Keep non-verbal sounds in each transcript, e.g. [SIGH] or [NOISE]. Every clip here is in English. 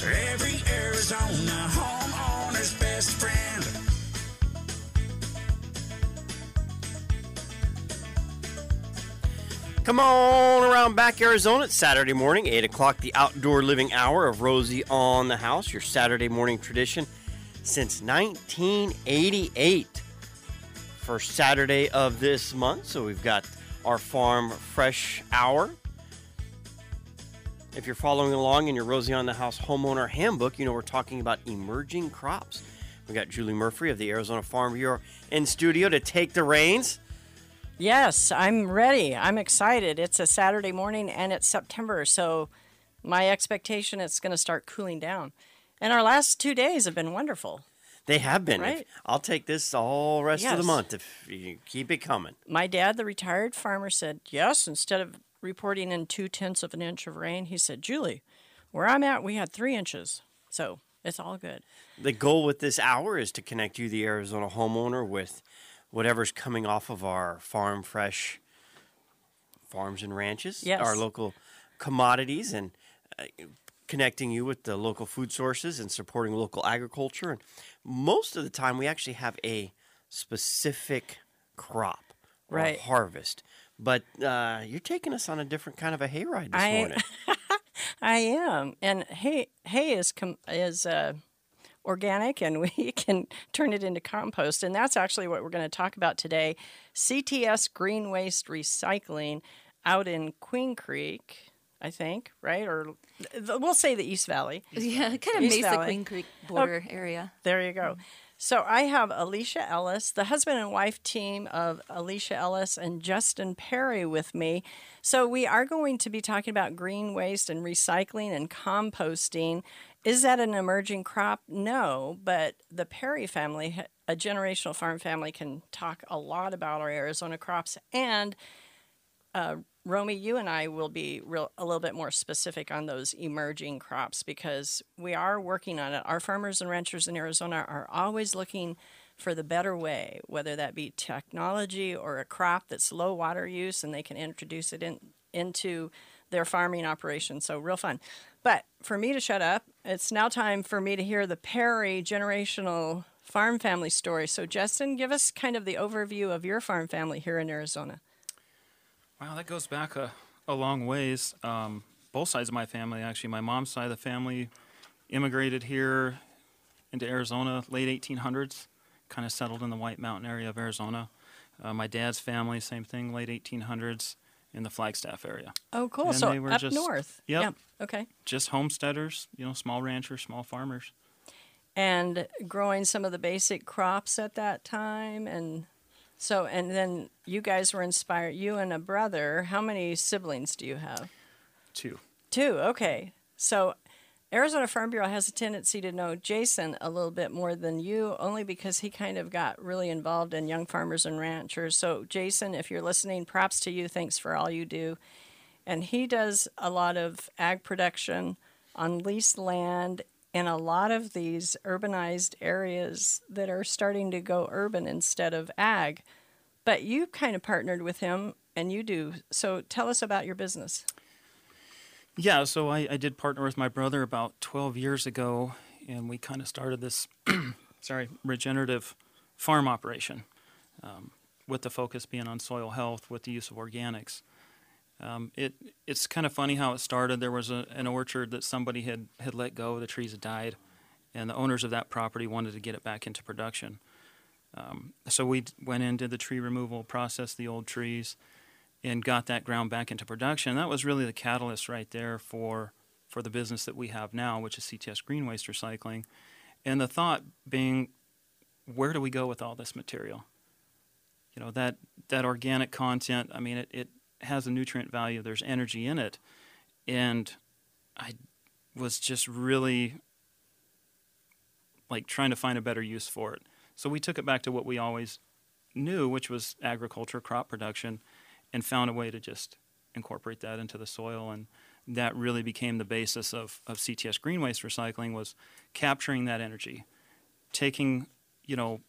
Are every Arizona homeowner's best friend. Come on around back Arizona. It's Saturday morning, 8 o'clock, the outdoor living hour of Rosie on the House, your Saturday morning tradition since 1988. First Saturday of this month, so we've got our Farm Fresh Hour. If you're following along in your Rosie on the House homeowner handbook, you know we're talking about emerging crops. We got Julie Murphree of the Arizona Farm Bureau in studio to take the reins. Yes, I'm ready. I'm excited. It's a Saturday morning and it's September, so my expectation it's going to start cooling down. And our last two days have been wonderful. They have been. Right. I'll take this all rest of the month if you keep it coming. My dad, the retired farmer, said yes. Instead of reporting in two tenths of an inch of rain, he said, Julie, where I'm at, we had three inches. So it's all good. The goal with this hour is to connect you, the Arizona homeowner, with whatever's coming off of our farm fresh farms and ranches, Yes. our local commodities, and uh, connecting you with the local food sources and supporting local agriculture. And most of the time, we actually have a specific crop Right. harvest. But uh, you're taking us on a different kind of a hayride this I- morning. [LAUGHS] I am, and hay hay is com- is uh, organic, and [LAUGHS] we can turn it into compost, and that's actually what we're going to talk about today. CTS Green Waste Recycling out in Queen Creek, I think, right? Or we'll say the East Valley. Yeah, kind of East Mesa Valley. Queen Creek border area. There you go. So I have Alicia Ellis, the husband and wife team of Alicia Ellis and Justin Perry with me. So we are going to be talking about green waste and recycling and composting. Is that an emerging crop? No, but the Perry family, a generational farm family, can talk a lot about our Arizona crops and uh, Romy, you and I will be real, a little bit more specific on those emerging crops because we are working on it. Our farmers and ranchers in Arizona are always looking for the better way, whether that be technology or a crop that's low water use and they can introduce it in, into their farming operation. So, real fun. But for me to shut up, it's now time for me to hear the Perry generational farm family story. So, Justin, give us kind of the overview of your farm family here in Arizona. Wow, that goes back a, a long ways. Um, both sides of my family, actually. My mom's side of the family immigrated here into Arizona late 1800s, kind of settled in the White Mountain area of Arizona. Uh, my dad's family, same thing, late 1800s in the Flagstaff area. Oh, cool. And so they were up just- north. Yep. Okay. Just homesteaders, you know, small ranchers, small farmers. And growing some of the basic crops at that time, and so and then you guys were inspired. You and a brother. How many siblings do you have? Two. Two. Okay. So Arizona Farm Bureau has a tendency to know Jason a little bit more than you, only because he kind of got really involved in young farmers and ranchers. So, Jason, if you're listening, props to you. Thanks for all you do. And he does a lot of ag production on leased land in a lot of these urbanized areas that are starting to go urban instead of ag. But you kind of partnered with him and you do. So, tell us about your business. Yeah, so I, I did partner with my brother about 12 years ago, and we kind of started this, [CLEARS THROAT] sorry, regenerative farm operation, um, with the focus being on soil health with the use of organics. Um, it it's kind of funny how it started. There was a, an orchard that somebody had had let go. The trees had died, and the owners of that property wanted to get it back into production. Um, so we went in, did the tree removal, processed the old trees, and got that ground back into production. That was really the catalyst right there for for the business that we have now, which is CTS Green Waste Recycling. And the thought being, where do we go with all this material? You know that that organic content. I mean, it, it has a nutrient value. There's energy in it, and I was just really like trying to find a better use for it. So we took it back to what we always knew, which was agriculture, crop production, and found a way to just incorporate that into the soil. And that really became the basis of, of CTS Green Waste Recycling was capturing that energy, taking, you know,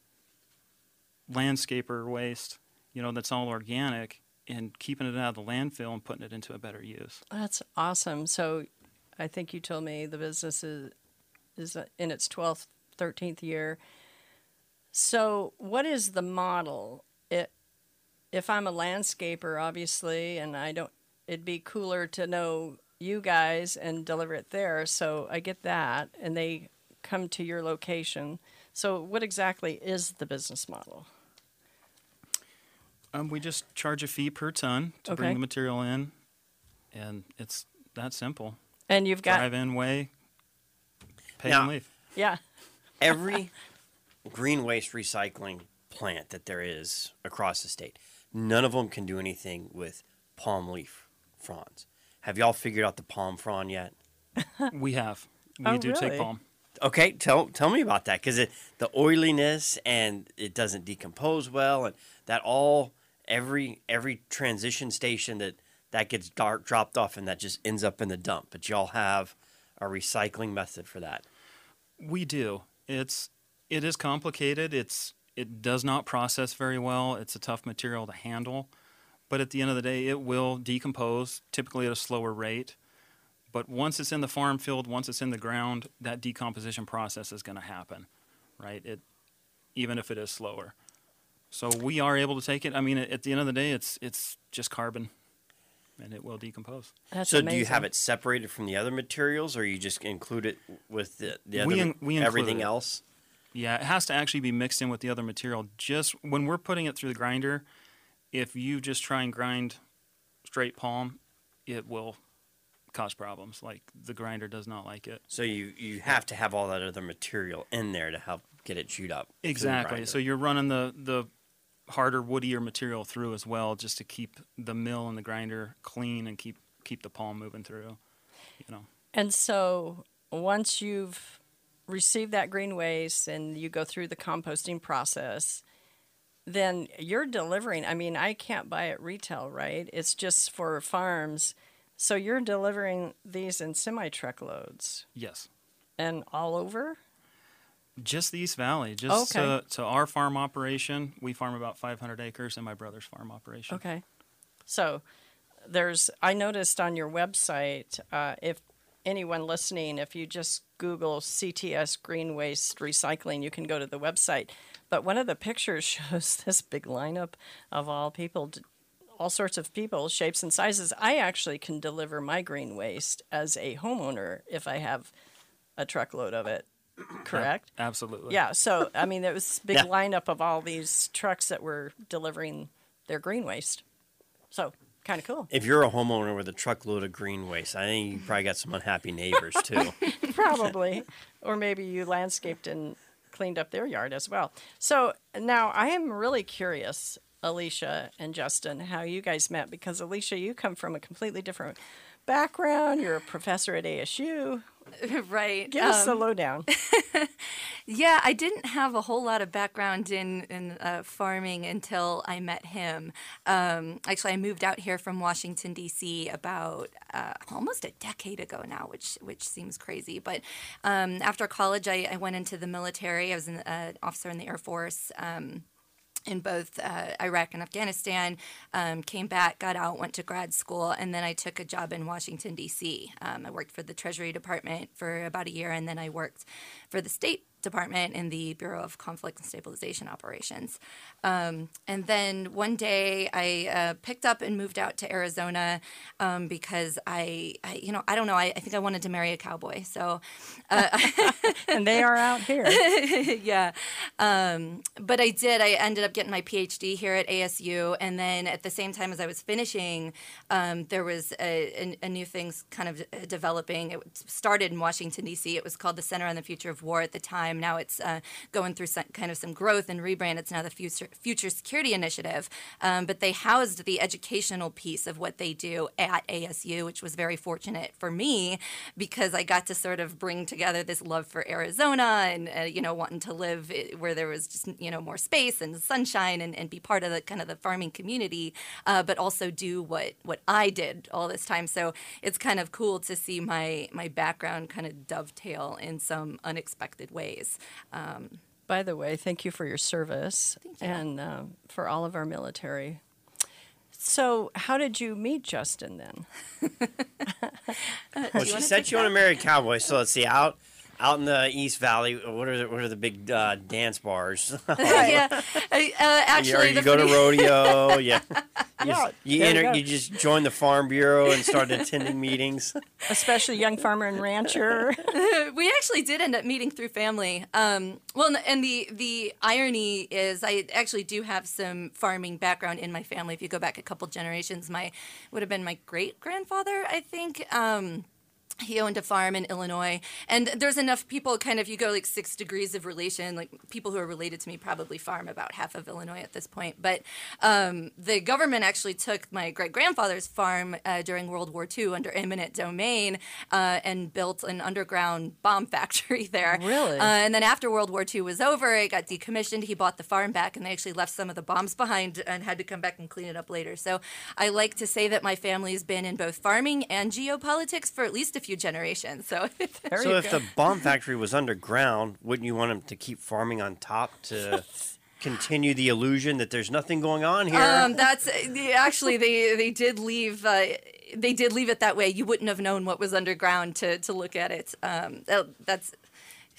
landscaper waste, you know, that's all organic, and keeping it out of the landfill and putting it into a better use. That's awesome. So I think you told me the business is is in its 12th, 13th year. So, what is the model? It, if I'm a landscaper, obviously, and I don't, it'd be cooler to know you guys and deliver it there. So, I get that, and they come to your location. So, what exactly is the business model? Um, we just charge a fee per ton to Okay. bring the material in, and it's that simple. And you've got, Drive in, weigh, pay Now- and leave. yeah, [LAUGHS] Every green waste recycling plant that there is across the state, none of them can do anything with palm leaf fronds. Have y'all figured out the palm frond yet? [LAUGHS] We have. We Oh, do really? take palm. Okay, tell tell me about that because the oiliness and it doesn't decompose well, and that all every every transition station that that gets dark dropped off and that just ends up in the dump. But y'all have a recycling method for that. We do. It's it is complicated. It's it does not process very well. It's a tough material to handle, but at the end of the day, it will decompose, typically at a slower rate. But once it's in the farm field, once it's in the ground, that decomposition process is going to happen, right? It even if it is slower. So we are able to take it. I mean, at the end of the day, it's it's just carbon, and it will decompose. that's so amazing. do you have it separated from the other materials, or you just include it with the, the other We in- we include everything it. else? Yeah, it has to actually be mixed in with the other material. Just when we're putting it through the grinder, if you just try and grind straight palm, it will cause problems. Like the grinder does not like it. So you you have to have all that other material in there to help get it chewed up. Exactly. So you're running the the harder, woodier material through as well, just to keep the mill and the grinder clean and keep keep the palm moving through. You know. And so once you've received that green waste and you go through the composting process, then you're delivering. I mean, I can't buy it retail, right? It's just for farms. So you're delivering these in semi truck loads. Yes. and all over? Just the East Valley, just Okay. to, to our farm operation. We farm about 500 acres, and my brother's farm operation. Okay. So there's, I noticed on your website, uh, if anyone listening, if you just Google CTS Green Waste Recycling, you can go to the website. But one of the pictures [LAUGHS] shows this big lineup of all people, all sorts of people, shapes and sizes. I actually can deliver my green waste as a homeowner if I have a truckload of it. Correct? Absolutely. Yeah. So, I mean, there was this big Yeah. lineup of all these trucks that were delivering their green waste. So, kind of cool. If you're a homeowner with a truckload of green waste, I think you probably got some unhappy neighbors too. [LAUGHS] Probably. [LAUGHS] or maybe you landscaped and cleaned up their yard as well. So, now I am really curious, Alicia and Justin, how you guys met because, Alicia, you come from a completely different background. You're a professor at ASU. [LAUGHS] right. Give us the um, lowdown. [LAUGHS] Yeah, I didn't have a whole lot of background in in uh, farming until I met him. Um, actually, I moved out here from Washington D.C. about uh, almost a decade ago now, which which seems crazy. But um, after college, I, I went into the military. I was an uh, officer in the Air Force. In both uh, Iraq and Afghanistan, um, came back, got out, went to grad school, and then I took a job in Washington, D.C. Um, I worked for the Treasury Department for about a year, and then I worked for the State Department in the Bureau of Conflict and Stabilization Operations. Um, and then one day I uh, picked up and moved out to Arizona um, because I, I, you know, I don't know, I, I think I wanted to marry a cowboy. So [LAUGHS] and they are out here. [LAUGHS] yeah. Um, but I did. I ended up getting my PhD here at ASU. And then at the same time as I was finishing, um, there was a, a, a new thing kind of uh, developing. It started in Washington, D.C. It was called the Center on the Future of War at the time. Now it's uh, going through some, kind of some growth and rebrand. It's now the Future, Future Security Initiative. Um, but they housed the educational piece of what they do at ASU, which was very fortunate for me because I got to sort of bring together this love for Arizona and uh, you know wanting to live where there was just you know more space and sunshine and, and be part of the kind of the farming community, uh, but also do what what I did all this time. So it's kind of cool to see my my background kind of dovetail in some unexpected ways. Um, By the way, thank you for your service Thank you. and um, for all of our military. So, how did you meet Justin then? [LAUGHS] Well, she said she wanted to marry a cowboy, so let's see how Out in the East Valley, what are the, what are the big uh, dance bars? [LAUGHS] [LAUGHS] yeah. Uh, actually, or you the go to rodeo. [LAUGHS] Yeah. You, Yeah, you, there enter, go. you just join the farm bureau and start attending meetings. Especially young farmer and rancher. we actually did end up meeting through family. Um, well, and- and the the irony is, I actually do have some farming background in my family. If you go back a couple generations, my would have been my great grandfather, I think. Um, he owned a farm in Illinois, and there's enough people. Kind of, you go like six degrees of relation. Like people who are related to me probably farm about half of Illinois at this point. But um, the government actually took my great grandfather's farm uh, during World War II under eminent domain uh, and built an underground bomb [LAUGHS] factory there. Really? Uh, and then after World War II was over, it got decommissioned. He bought the farm back, and they actually left some of the bombs behind and had to come back and clean it up later. So I like to say that my family's been in both farming and geopolitics for at least a few generations. So [LAUGHS] so if go. the bomb factory was underground, wouldn't you want them to keep farming on top to continue the illusion that there's nothing going on here? um, that's actually they they did leave. Uh, they did leave it that way. You wouldn't have known what was underground to, to look at it. Um, that- that's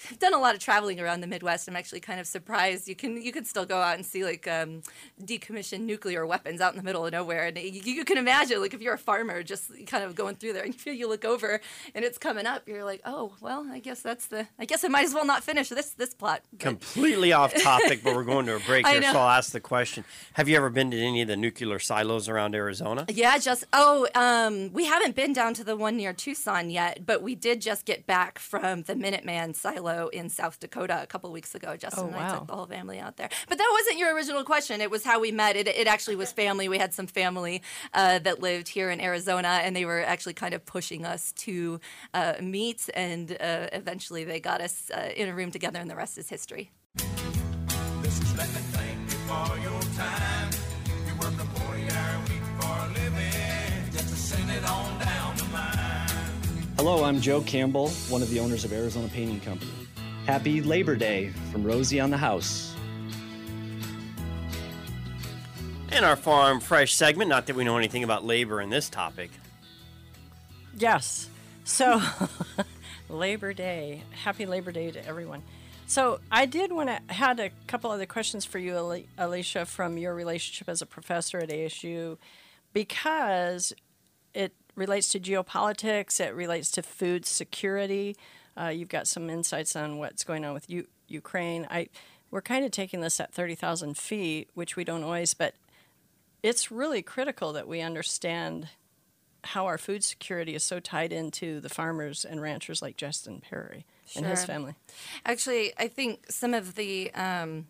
I've done a lot of traveling around the Midwest. I'm actually kind of surprised. You can you can still go out and see like um, decommissioned nuclear weapons out in the middle of nowhere, and you, you can imagine like if you're a farmer just kind of going through there, and [LAUGHS] you look over and it's coming up, you're like, oh well, I guess that's the. I guess I might as well not finish this this plot. But- Completely off topic, but we're going to a [LAUGHS] break here, so. I'll ask the question: Have you ever been to any of the nuclear silos around Arizona? Yeah, just oh, um, we haven't been down to the one near Tucson yet, but we did just get back from the Minuteman silo in South Dakota a couple weeks ago. Justin Oh, and I took the whole family out there. But that wasn't your original question. It was how we met. It, it actually was family. We had some family uh, that lived here in Arizona, and they were actually kind of pushing us to uh, meet, and uh, eventually they got us uh, in a room together, and the rest is history. This is let thank you for your time. You work a 40 hour week for a living. Just to send it on down the line. Hello, I'm Joe Campbell, one of the owners of Arizona Painting Company. Happy Labor Day from Rosie on the House. In our farm fresh segment, not that we know anything about labor in this topic. Yes. So, [LAUGHS] Labor Day. Happy Labor Day to everyone. So, I did want to had a couple other questions for you, Alicia, from your relationship as a professor at ASU, because it relates to geopolitics. It relates to food security. Uh, you've got some insights on what's going on with U- Ukraine. I we're kind of taking this at thirty thousand feet, which we don't always, but it's really critical that we understand how our food security is so tied into the farmers and ranchers like Justin Perry and his family. Actually, I think some of the um,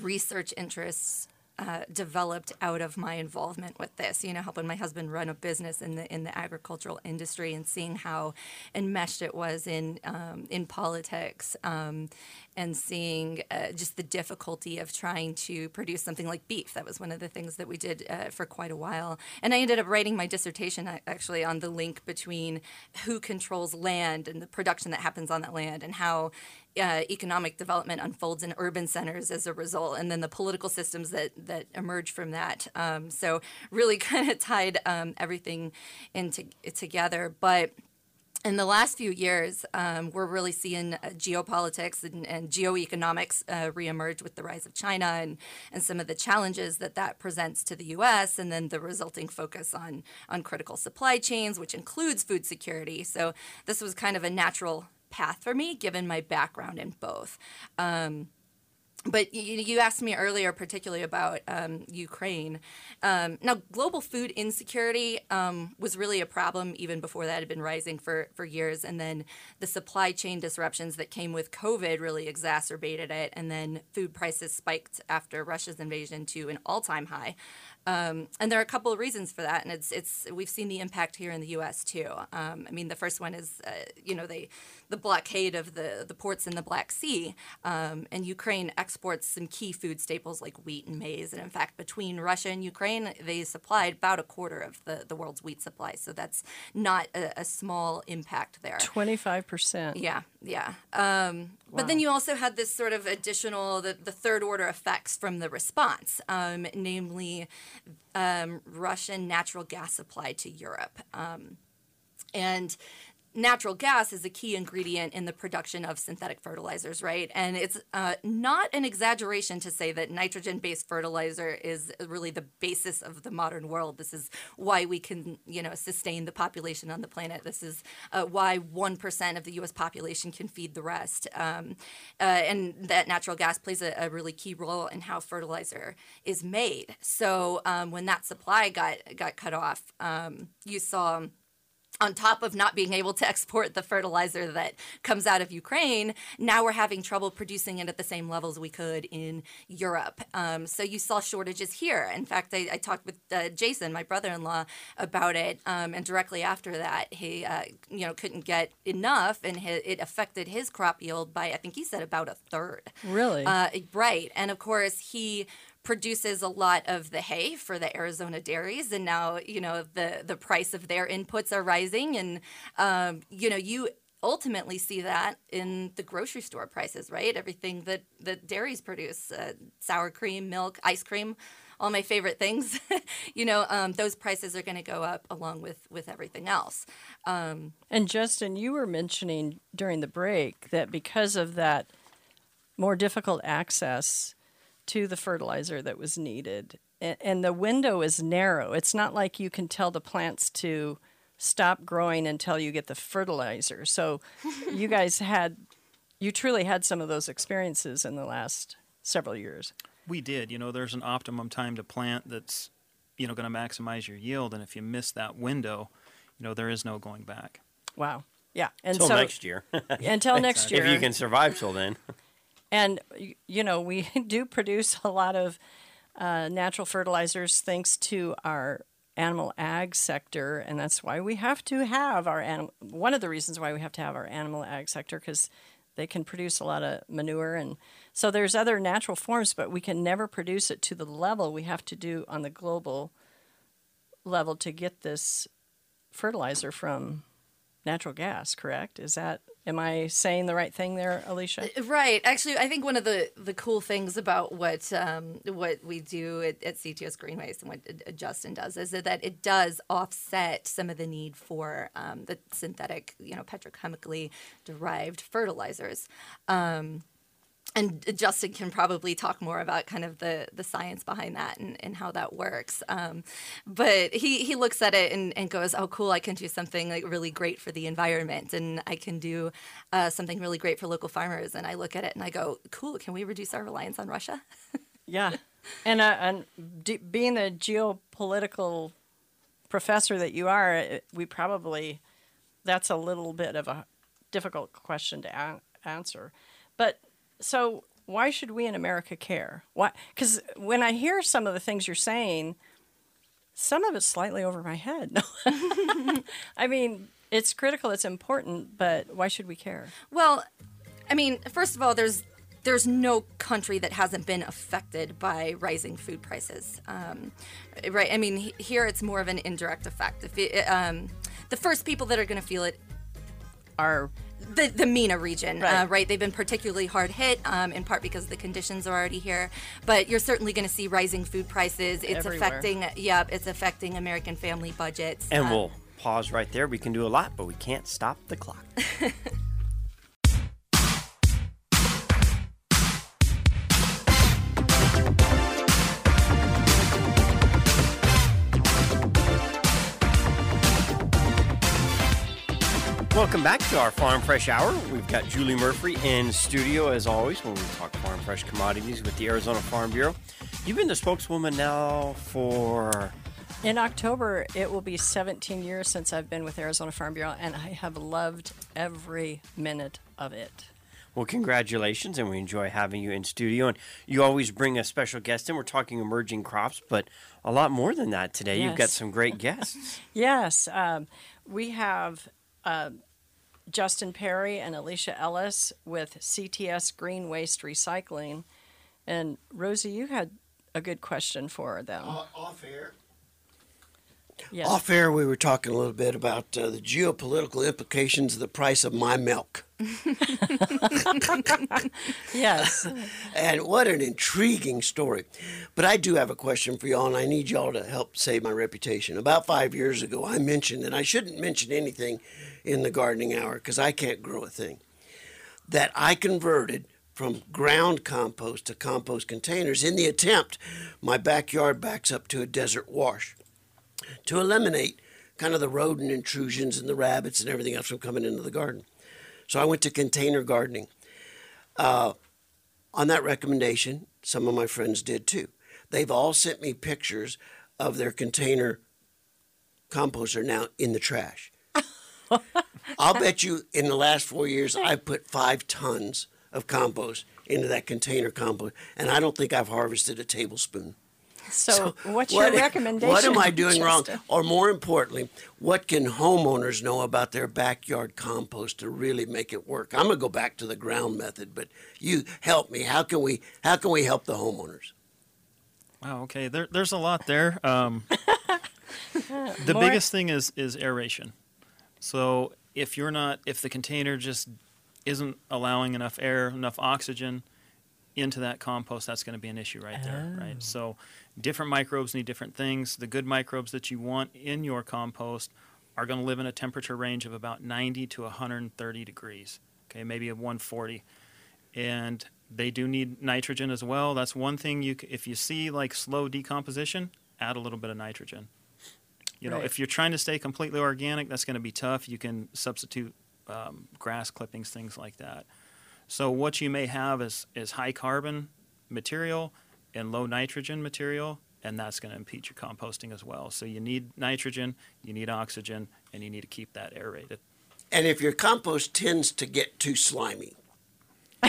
research interests uh, developed out of my involvement with this. You know, helping my husband run a business in the in the agricultural industry and seeing how enmeshed it was in um, in politics, um, and seeing uh, just the difficulty of trying to produce something like beef. That was one of the things that we did uh, for quite a while. And I ended up writing my dissertation actually on the link between who controls land and the production that happens on that land, and how uh, economic development unfolds in urban centers as a result, and then the political systems that that emerge from that. Um, so really, [LAUGHS] kind of tied um, everything into together, but in the last few years, um, we're really seeing uh, geopolitics and, and geoeconomics uh, reemerge with the rise of China and, and some of the challenges that that presents to the U.S. and then the resulting focus on on critical supply chains, which includes food security. So this was kind of a natural path for me, given my background in both. Um, but you, asked me earlier, particularly about um, Ukraine. Um, now, global food insecurity um, was really a problem even before that had been rising for, for years. And then the supply chain disruptions that came with COVID really exacerbated it. And then food prices spiked after Russia's invasion to an all time high. Um, and there are a couple of reasons for that, and it's it's we've seen the impact here in the U.S. too. Um, I mean, the first one is uh, you know they the blockade of the the ports in the Black Sea, um, and Ukraine exports some key food staples like wheat and maize. And in fact, between Russia and Ukraine, they supplied about a quarter of the the world's wheat supply. So that's not a, a small impact there. 25%. Yeah, yeah. Um, But then you also had this sort of additional, the, the third order effects from the response, um, namely um, Russian natural gas supply to Europe. Um, and natural gas is a key ingredient in the production of synthetic fertilizers, right? And it's uh, not an exaggeration to say that nitrogen based fertilizer is really the basis of the modern world. This is why we can, you know, sustain the population on the planet. This is uh, why 1% of the US population can feed the rest. Um, uh, and that natural gas plays a, a, really key role in how fertilizer is made. So um, when that supply got, got cut off, um, you saw on top of not being able to [LAUGHS] export the fertilizer that comes out of Ukraine, now we're having trouble producing it at the same levels we could in Europe. Um, so you saw shortages here. In fact, I, I talked with uh, Jason, my brother-in-law, about it, um, and directly after that, he uh, you know couldn't get enough, and it affected his crop yield by I think he said about a third. Really? Uh, right, and of course he produces a lot of the hay for the Arizona dairies, and now you know the the price of their inputs are rising, and um, you know you ultimately see that in the grocery store prices, right? Everything that that dairies produce, uh, sour cream, milk, ice cream. All my favorite things, [LAUGHS] you know, um, those prices are going to go up along with with everything else. Um, and Justin, you were mentioning during the break that because of that more difficult access to the fertilizer that was needed. And the window is narrow. It's not like you can tell the plants to stop growing until you get the fertilizer. So [LAUGHS] you guys had, you truly had some of those experiences in the last several years. We did. You know, there's an optimum time to plant that's, you know, going to maximize your yield. And if you miss that window, you know, there is no going back. Wow. Yeah. Until so, next year. until [LAUGHS] next year. If you can survive till then. [LAUGHS] And, you know, we [LAUGHS] do produce a lot of uh, natural fertilizers thanks to our animal ag sector. And that's why we have to have our animal, one of the reasons why we have to have our animal ag sector, because they can produce a lot of manure. And so there's other natural forms, but we can never produce it to the level we have to do on the global level to get this fertilizer from natural gas, correct? Is that Am I saying the right thing there, Alicia? Uh, right. Actually, I think one of the, the cool things about what um, what we do at, at CTS Green Waste and what uh, Justin does is that it does offset some of the need for um, the synthetic, you know, petrochemically derived fertilizers. Um, and Justin can probably talk more about kind of the, the science behind that and, and how that works. Um, but he, he looks at it and, and goes, oh, cool, I can do something like really great for the environment and I can do uh, something really great for local farmers. And I look at it and I go, cool, can we reduce our reliance on Russia? [LAUGHS] yeah. And, uh, and d- being the geopolitical professor that you are, we probably, that's a little bit of a difficult question to a- answer. But so why should we in America care? Why? Because when I hear some of the things you're saying, some of it's slightly over my head. [LAUGHS] I mean, it's critical, it's important, but why should we care? Well, I mean, first of all, there's there's no country that hasn't been affected by rising food prices, um, right? I mean, here it's more of an indirect effect. It, um, the first people that are going to feel it are the, the MENA region, right. Uh, right? They've been particularly hard hit, um, in part because the conditions are already here. But you're certainly going to see rising food prices. It's Everywhere. affecting, yeah, it's affecting American family budgets. And uh, we'll pause right there. We can do a lot, but we can't stop the clock. [LAUGHS] Welcome back to our Farm Fresh Hour. We've got Julie Murphree in studio as always when we talk farm fresh commodities with the Arizona Farm Bureau. You've been the spokeswoman now for. In October, it will be 17 years since I've been with Arizona Farm Bureau, and I have loved every minute of it. Well, congratulations, and we enjoy having you in studio. And you always bring a special guest in. We're talking emerging crops, but a lot more than that today. Yes. You've got some great guests. [LAUGHS] yes, um, we have uh, Justin Perry and Alicia Ellis with CTS Green Waste Recycling. And Rosie, you had a good question for them. Uh, off air. Yes. Off air, we were talking a little bit about uh, the geopolitical implications of the price of my milk. [LAUGHS] Yes. And what an intriguing story. But I do have a question for y'all, and I need y'all to help save my reputation. About five years ago, I mentioned, and I shouldn't mention anything in the gardening hour because I can't grow a thing, that I converted from ground compost to compost containers in the attempt my backyard backs up to a desert wash to eliminate kind of the rodent intrusions and the rabbits and everything else from coming into the garden. So I went to container gardening. Uh, on that recommendation, some of my friends did too. They've all sent me pictures of their container composter now in the trash. [LAUGHS] I'll bet you in the last four years, I've put five tons of compost into that container compost, and I don't think I've harvested a tablespoon. So, what's What- your [LAUGHS] recommendation? What am I doing wrong? Or more importantly, what can homeowners know about their backyard compost to really make it work? I'm gonna go back to the ground method, but you help me. How can we how can we help the homeowners? Wow. Okay. There, there's a lot there. Um, [LAUGHS] the More- biggest thing is is aeration. So if you're not, if the container just isn't allowing enough air, enough oxygen into that compost, that's going to be an issue right there, Oh. right? So different microbes need different things. The good microbes that you want in your compost are going to live in a temperature range of about 90 to 130 degrees. Okay, maybe a 140 and they do need nitrogen as well. That's one thing you if you see like slow decomposition, add a little bit of nitrogen. You know, Right. if you're trying to stay completely organic, that's going to be tough. You can substitute um, grass clippings, things like that. So what you may have is is high carbon material and low nitrogen material, and that's going to impede your composting as well. So you need nitrogen, you need oxygen, and you need to keep that aerated. And if your compost tends to get too slimy, [LAUGHS]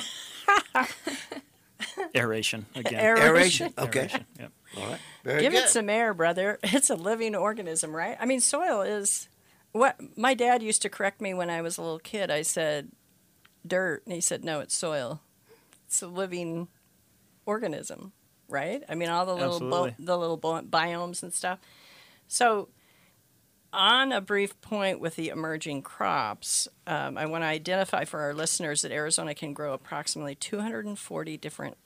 Aeration again. Aeration. aeration. Okay. Aeration, yep. All right. Very Give good. it some air, brother. [LAUGHS] It's a living organism, right? I mean, soil is what my dad used to correct me when I was a little kid. I said dirt, and he said, no, it's soil. It's a living organism, right? I mean, all the little bo- the little bo- biomes and stuff. So, on a brief point with the emerging crops, um, I want to identify for our listeners that Arizona can grow approximately 240 different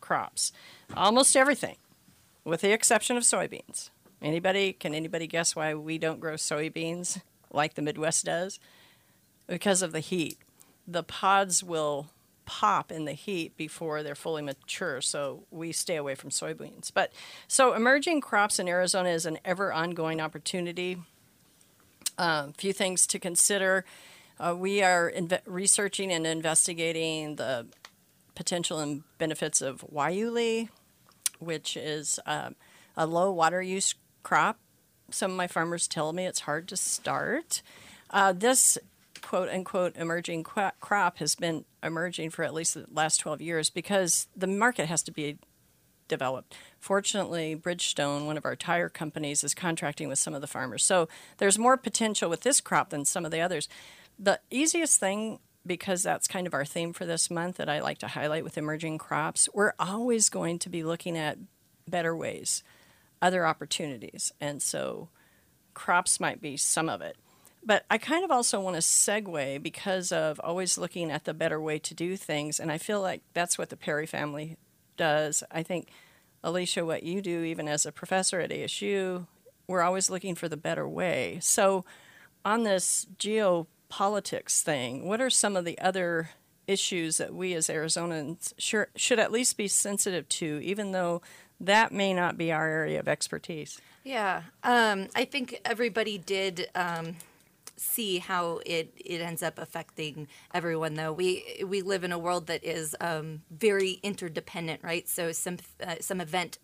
crops, almost everything with the exception of soybeans. Anybody can anybody guess why we don't grow soybeans like the Midwest does? Because of the heat. The pods will pop in the heat before they're fully mature, so we stay away from soybeans. But so emerging crops in Arizona is an ever ongoing opportunity. A few things to consider. Uh, we are researching and investigating the potential and benefits of guayule, which is um, a low water use crop. Some of my farmers tell me it's hard to start. Uh, this quote unquote emerging crop has been emerging for at least the last 12 years because the market has to be developed. Fortunately, Bridgestone, one of our tire companies, is contracting with some of the farmers. So there's more potential with this crop than some of the others. The easiest thing, because that's kind of our theme for this month that I like to highlight with emerging crops, we're always going to be looking at better ways, other opportunities. And so crops might be some of it. But I kind of also want to segue because of always looking at the better way to do things. And I feel like that's what the Perry family does. I think, Alicia, what you do, even as a professor at ASU, we're always looking for the better way. So, on this geopolitics thing, what are some of the other issues that we as Arizonans should at least be sensitive to, even though that may not be our area of expertise? Yeah, um, I think everybody did um, see how it, it ends up affecting everyone. Though we we live in a world that is um, very interdependent, right? So some uh, some event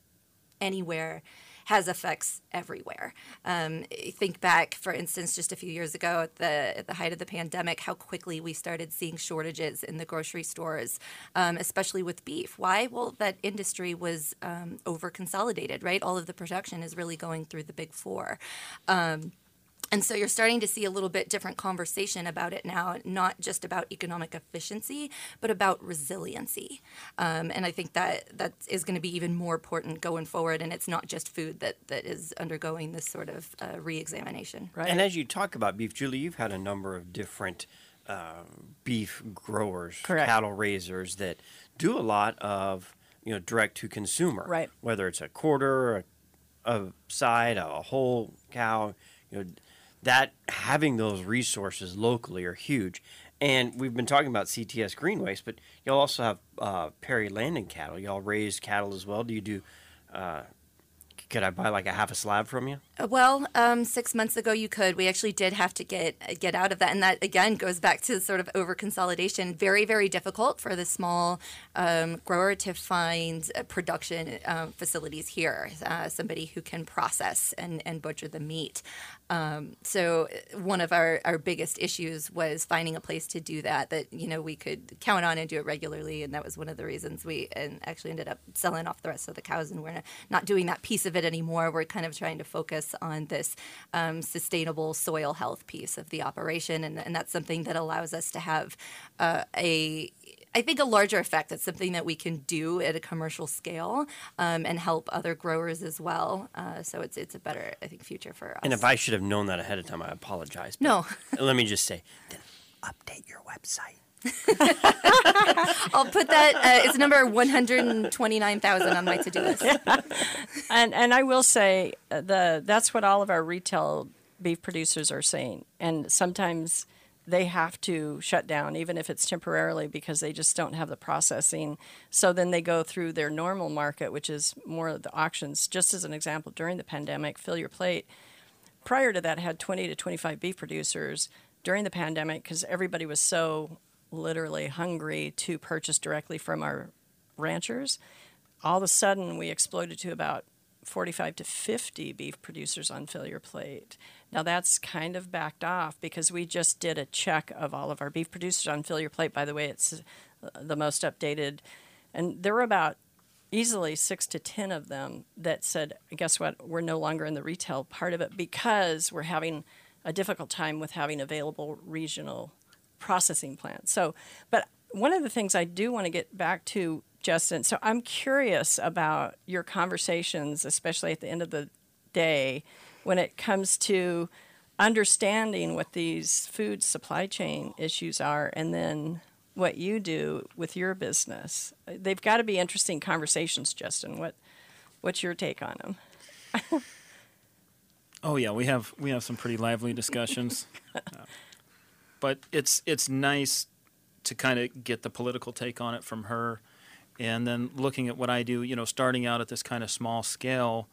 anywhere has effects everywhere. Um, think back, for instance, just a few years ago at the at the height of the pandemic, how quickly we started seeing shortages in the grocery stores, um, especially with beef. Why? Well, that industry was um, over consolidated, right? All of the production is really going through the big four. And so you're starting to see a little bit different conversation about it now, not just about economic efficiency, but about resiliency. Um, and I think that that is going to be even more important going forward. And it's not just food that, that is undergoing this sort of uh, re-examination. Right. And as you talk about beef, Julie, you've had a number of different uh, beef growers, Correct. cattle raisers that do a lot of you know direct to consumer, Right. Whether it's a quarter, a, a side, a whole cow, you know, that having those resources locally are huge. And we've been talking about CTS Green Waste, but y'all also have uh, Perry Land and cattle. Y'all raise cattle as well. Do you do? Uh, could I buy like a half a slab from you? Uh, Well, um, six months ago you could. We actually did have to get get out of that, and that again goes back to sort of over consolidation. Very, very difficult for the small um, grower to find uh, production um, facilities here. Uh, somebody who can process and, and butcher the meat. Um, so uh, one of our, our biggest issues was finding a place to do that that you know we could count on and do it regularly, and that was one of the reasons we and actually ended up selling off the rest of the cows, and we're not doing that piece of it anymore. We're kind of trying to focus on this um, sustainable soil health piece of the operation, and, and that's something that allows us to have uh, a I think a larger effect. that's something that we can do at a commercial scale um, and help other growers as well. Uh, so it's it's a better I think future for us. And if I should have known that ahead of time, I apologize. But no, [LAUGHS] Let me just say, then update your website. [LAUGHS] I'll put that. Uh, it's number one hundred twenty nine thousand on my to do list. [LAUGHS] And and I will say uh, the that's what all of our retail beef producers are saying. And sometimes they have to shut down, even if it's temporarily, because they just don't have the processing. So then they go through their normal market, which is more of the auctions. Just as an example, during the pandemic, Fill Your Plate, prior to that, had 20 to 25 beef producers. During the pandemic, because everybody was so literally hungry to purchase directly from our ranchers, all of a sudden we exploded to about 45 to 50 beef producers on Fill Your Plate. Now that's kind of backed off because we just did a check of all of our beef producers on Fill Your Plate. By the way, it's uh, the most updated. And there were about easily six to 10 of them that said, guess what, we're no longer in the retail part of it because we're having a difficult time with having available regional processing plants. So, but one of the things I do want to get back to, Justin, so I'm curious about your conversations, especially at the end of the day, when it comes to understanding what these food supply chain issues are and then what you do with your business. They've got to be interesting conversations, Justin. What what's your take on them? [LAUGHS] Oh yeah, we have we have some pretty lively discussions, [LAUGHS] Uh, but it's it's nice to kind of get the political take on it from her, and then looking at what I do. You know, starting out at this kind of small scale.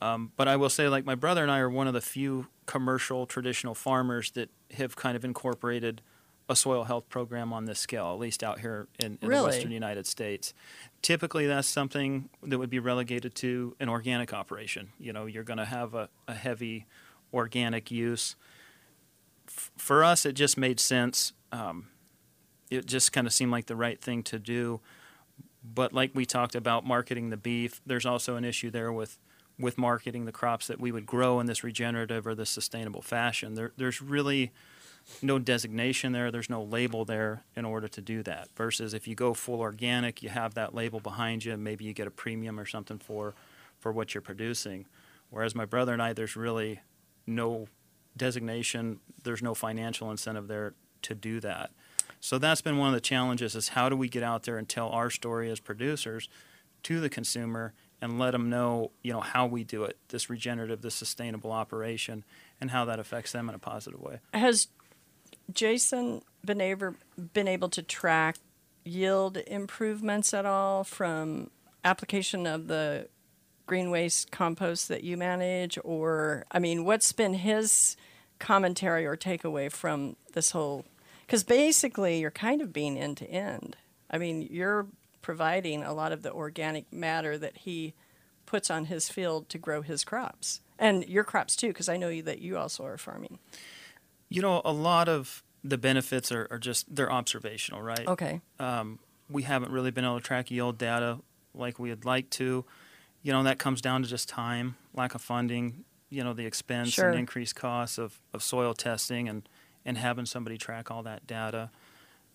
Um, but I will say, like my brother and I are one of the few commercial traditional farmers that have kind of incorporated a soil health program on this scale, at least out here in, in Really? the western United States. Typically, that's something that would be relegated to an organic operation. You know, you're going to have a, a heavy organic use. F- for us, it just made sense. Um, it just kind of seemed like the right thing to do. But like we talked about marketing the beef, there's also an issue there with with marketing the crops that we would grow in this regenerative or this sustainable fashion. There, there's really no designation there. There's no label there in order to do that. Versus if you go full organic, you have that label behind you. Maybe you get a premium or something for for what you're producing. Whereas my brother and I, there's really no designation. There's no financial incentive there to do that. So that's been one of the challenges: is how do we get out there and tell our story as producers to the consumer and let them know, you know, how we do it, this regenerative, this sustainable operation, and how that affects them in a positive way. Has Jason been able been able to track yield improvements at all from application of the green waste compost that you manage, or I mean, what's been his commentary or takeaway from this whole? Because basically, you're kind of being end to end. I mean, you're providing a lot of the organic matter that he puts on his field to grow his crops and your crops too, because I know you, that you also are farming. You know, a lot of the benefits are, are just they're observational, right? Okay. Um, we haven't really been able to track yield data like we would like to. You know, that comes down to just time, lack of funding, you know, the expense Sure. and increased costs of, of soil testing and, and having somebody track all that data.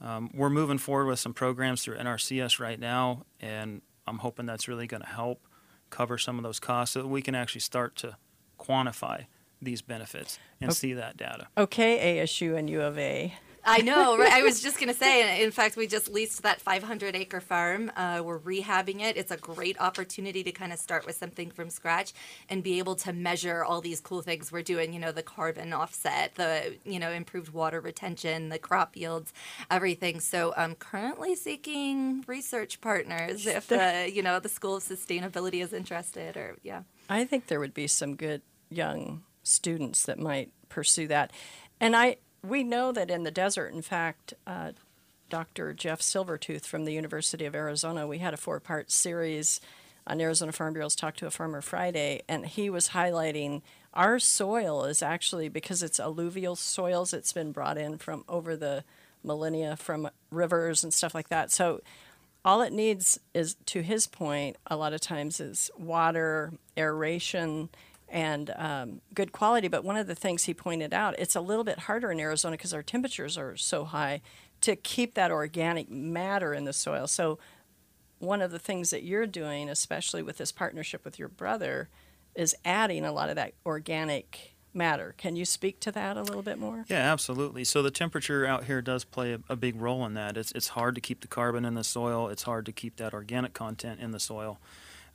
Um, we're moving forward with some programs through NRCS right now, and I'm hoping that's really going to help cover some of those costs so that we can actually start to quantify these benefits and see that data. Okay, ASU and U of A. I know, right? I was just going to say, in fact, we just leased that 500 acre farm. Uh, we're rehabbing it. It's a great opportunity to kind of start with something from scratch and be able to measure all these cool things we're doing, you know, the carbon offset, the, you know, improved water retention, the crop yields, everything. So I'm currently seeking research partners if, the, you know, the School of Sustainability is interested or, yeah. I think there would be some good young students that might pursue that. And I, we know that in the desert, in fact, uh, Dr. Jeff Silvertooth from the University of Arizona, we had a four part series on Arizona Farm Bureau's Talk to a Farmer Friday, and he was highlighting our soil is actually, because it's alluvial soils, it's been brought in from over the millennia from rivers and stuff like that. So all it needs is, to his point, a lot of times is water, aeration, and um, good quality. But one of the things he pointed out, it's a little bit harder in Arizona because our temperatures are so high to keep that organic matter in the soil. So one of the things that you're doing, especially with this partnership with your brother, is adding a lot of that organic matter. Can you speak to that a little bit more? Yeah, absolutely. So the temperature out here does play a, a, big role in that. It's it's hard to keep the carbon in the soil. It's hard to keep that organic content in the soil.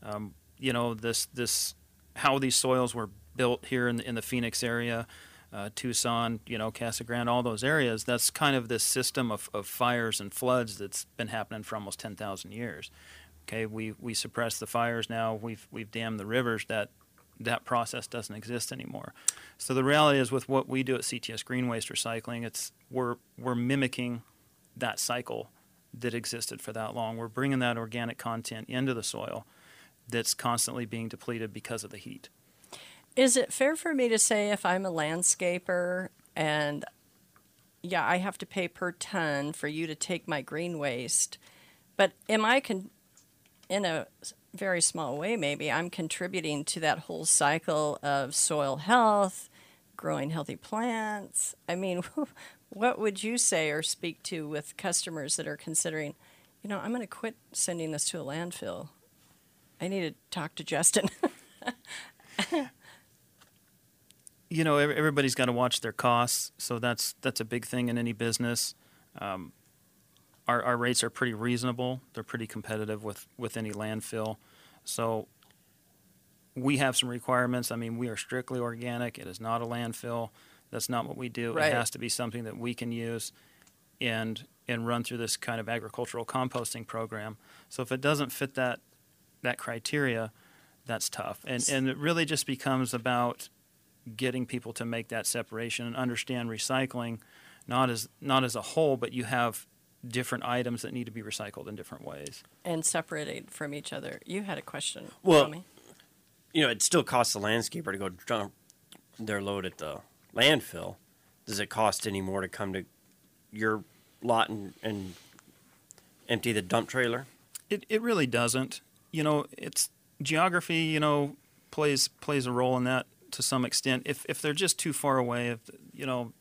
Um, you know this this how these soils were built here in the, in the Phoenix area, uh, Tucson, you know, Casa Grande, all those areas. That's kind of this system of, of fires and floods that's been happening for almost 10,000 years. Okay, we, we suppress the fires now. We've we've dammed the rivers. That that process doesn't exist anymore. So the reality is, with what we do at CTS Green Waste Recycling, it's we're we're mimicking that cycle that existed for that long. We're bringing that organic content into the soil that's constantly being depleted because of the heat. Is it fair for me to say if I'm a landscaper and yeah, I have to pay per ton for you to take my green waste, but am I con- in a very small way maybe I'm contributing to that whole cycle of soil health, growing healthy plants? I mean, [LAUGHS] what would you say or speak to with customers that are considering, you know, I'm going to quit sending this to a landfill? I need to talk to Justin. [LAUGHS] you know, everybody's got to watch their costs, so that's that's a big thing in any business. Um, our our rates are pretty reasonable; they're pretty competitive with with any landfill. So we have some requirements. I mean, we are strictly organic. It is not a landfill. That's not what we do. Right. It has to be something that we can use and and run through this kind of agricultural composting program. So if it doesn't fit that that criteria, that's tough. And and it really just becomes about getting people to make that separation and understand recycling, not as not as a whole, but you have different items that need to be recycled in different ways and separated from each other. You had a question. Well, Tommy. you know, it still costs the landscaper to go dump their load at the landfill. Does it cost any more to come to your lot and, and empty the dump trailer? It it really doesn't you know, it's geography. You know, plays plays a role in that to some extent. If if they're just too far away, if you know,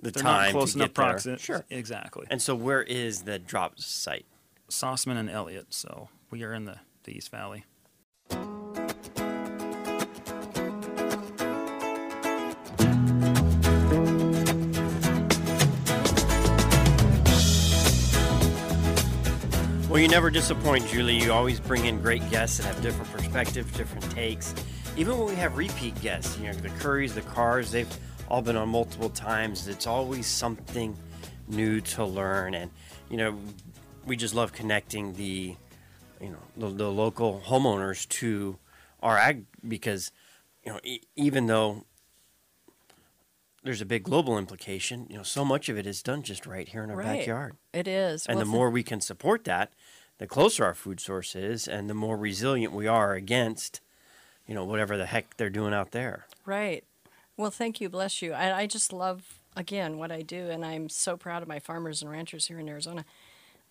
The they're time not close to enough get there. proximity. Sure. exactly. And so, where is the drop site? Sossaman and Elliot. So we are in the, the East Valley. You never disappoint, Julie. You always bring in great guests that have different perspectives, different takes. Even when we have repeat guests, you know, the Currys, the Cars, they've all been on multiple times. It's always something new to learn. And, you know, we just love connecting the, you know, the, the local homeowners to our ag because, you know, e- even though there's a big global implication, you know, so much of it is done just right here in our Right. backyard. It is. And Well, the more we can support that, the closer our food source is, and the more resilient we are against, you know, whatever the heck they're doing out there. Right. Well, thank you. Bless you. I, I just love, again, what I do, and I'm so proud of my farmers and ranchers here in Arizona.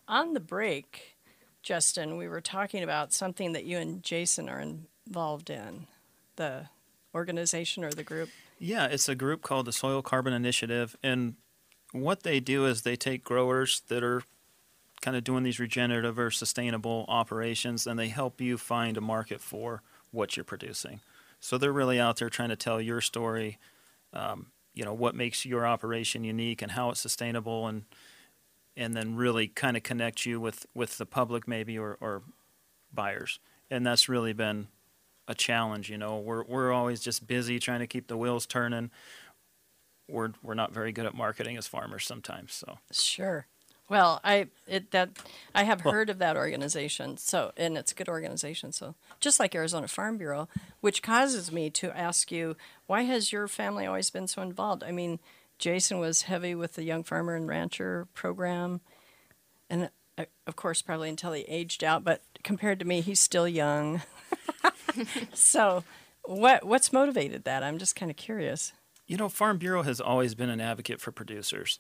On the break, Justin, we were talking about something that you and Jason are involved in the organization or the group. Yeah, it's a group called the Soil Carbon Initiative, and what they do is they take growers that are kind of doing these regenerative or sustainable operations, and they help you find a market for what you're producing. So they're really out there trying to tell your story, um, you know what makes your operation unique and how it's sustainable and and then really kind of connect you with with the public maybe or, or buyers and that's really been a challenge you know we're we're always just busy trying to keep the wheels turning we're we're not very good at marketing as farmers sometimes so Sure. Well, I it that I have heard of that organization. So, and it's a good organization. So, just like Arizona Farm Bureau, which causes me to ask you, why has your family always been so involved? I mean, Jason was heavy with the Young Farmer and Rancher program, and uh, of course, probably until he aged out. But compared to me, he's still young. [LAUGHS] so, what what's motivated that? I'm just kind of curious. You know, Farm Bureau has always been an advocate for producers.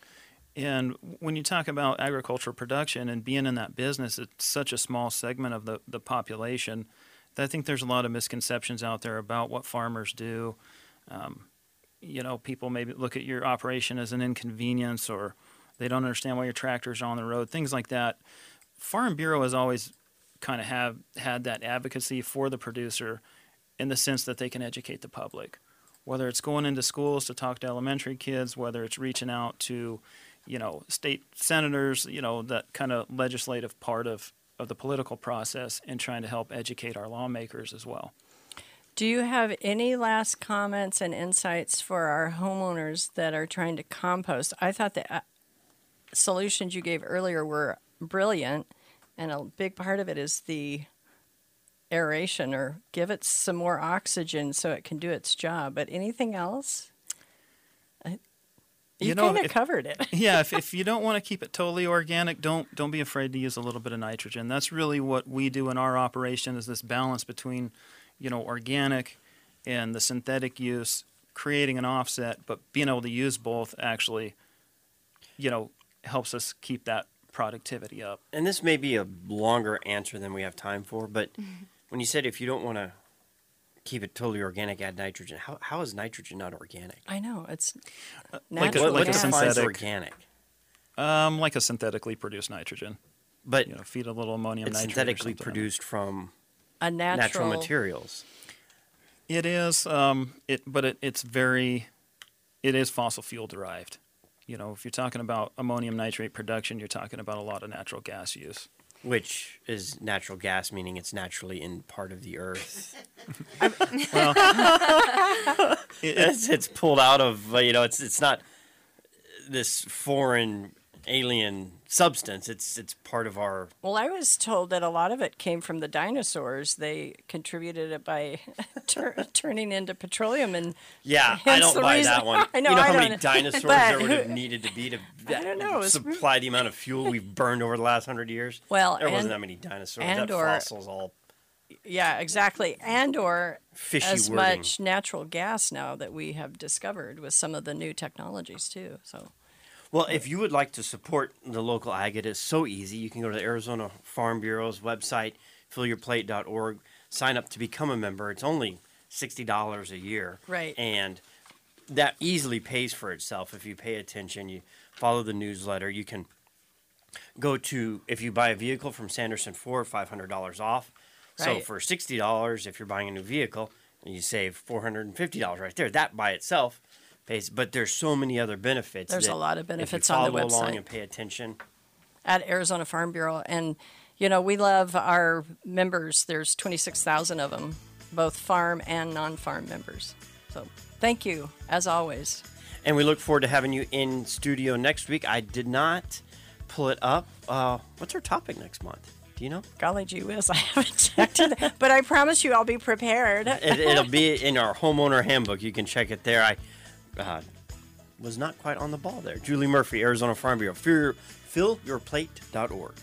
And when you talk about agricultural production and being in that business, it's such a small segment of the, the population that I think there's a lot of misconceptions out there about what farmers do. Um, you know, people maybe look at your operation as an inconvenience or they don't understand why your tractors are on the road, things like that. Farm Bureau has always kind of have had that advocacy for the producer in the sense that they can educate the public whether it's going into schools to talk to elementary kids, whether it's reaching out to, you know, state senators, you know, that kind of legislative part of, of the political process and trying to help educate our lawmakers as well. Do you have any last comments and insights for our homeowners that are trying to compost? I thought the uh, solutions you gave earlier were brilliant, and a big part of it is the aeration or give it some more oxygen so it can do its job. But anything else? I- You, You know, kind of if- covered it. [LAUGHS] yeah, if, [LAUGHS] if you don't want to keep it totally organic, don't don't be afraid to use a little bit of nitrogen. That's really what we do in our operation is this balance between, you know, organic and the synthetic use, creating an offset, but being able to use both actually, you know, helps us keep that productivity up. And this may be a longer answer than we have time for, but when you said if you don't want to keep it totally organic, add nitrogen. How, how is nitrogen not organic? I know it's like a- natural. What, what like a defines synthetic- organic? Um, like a synthetically produced nitrogen. But You know, feed a little ammonium it's nitrate. synthetically something produced from a natural, natural materials. It is, um, it, but it, it's very, it is fossil fuel derived. You know, if you're talking about ammonium nitrate production, you're talking about a lot of natural gas use. Which is natural gas, meaning it's naturally in part of the earth. [LAUGHS] Well, it, [LAUGHS] it- it's, it's pulled out of you know it's it's not this foreign alien substance. It's it's part of our Well, I was told that a lot of it came from the dinosaurs. They contributed it by [LAUGHS] tur- turning into petroleum, and yeah. I don't buy reason- that one. [LAUGHS] I know, you know I how many [LAUGHS] dinosaurs there would have needed to be to I don't know, supply the amount of fuel we've burned over the last hundred years. Well, there wasn't that many dinosaurs. and that or- fossils all yeah, exactly, and or fishy as wording. much natural gas now that we have discovered with some of the new technologies too. So Well, if you would like to support the local ag, it is so easy. You can go to the Arizona Farm Bureau's website, fillyourplate.org, sign up to become a member. It's only $60 a year. Right. And that easily pays for itself if you pay attention, you follow the newsletter. You can go to, if you buy a vehicle from Sanderson Ford, $500 off. So for $60, if you're buying a new vehicle, you save $450 right there. That by itself but there's so many other benefits. There's a lot of if you benefits on the website. Follow along and pay attention. at Arizona Farm Bureau, and you know we love our members. There's 26,000 of them, both farm and non-farm members. So thank you as always. And we look forward to having you in studio next week. I did not pull it up. Uh, what's our topic next month? Do you know? Golly gee whiz, I [LAUGHS] haven't checked it, but I promise you I'll be prepared. It, it'll be [LAUGHS] in our homeowner handbook. You can check it there. I uh, was not quite on the ball there. Julie Murphree, Arizona Farm Bureau. Fill, your fillyourplate.org.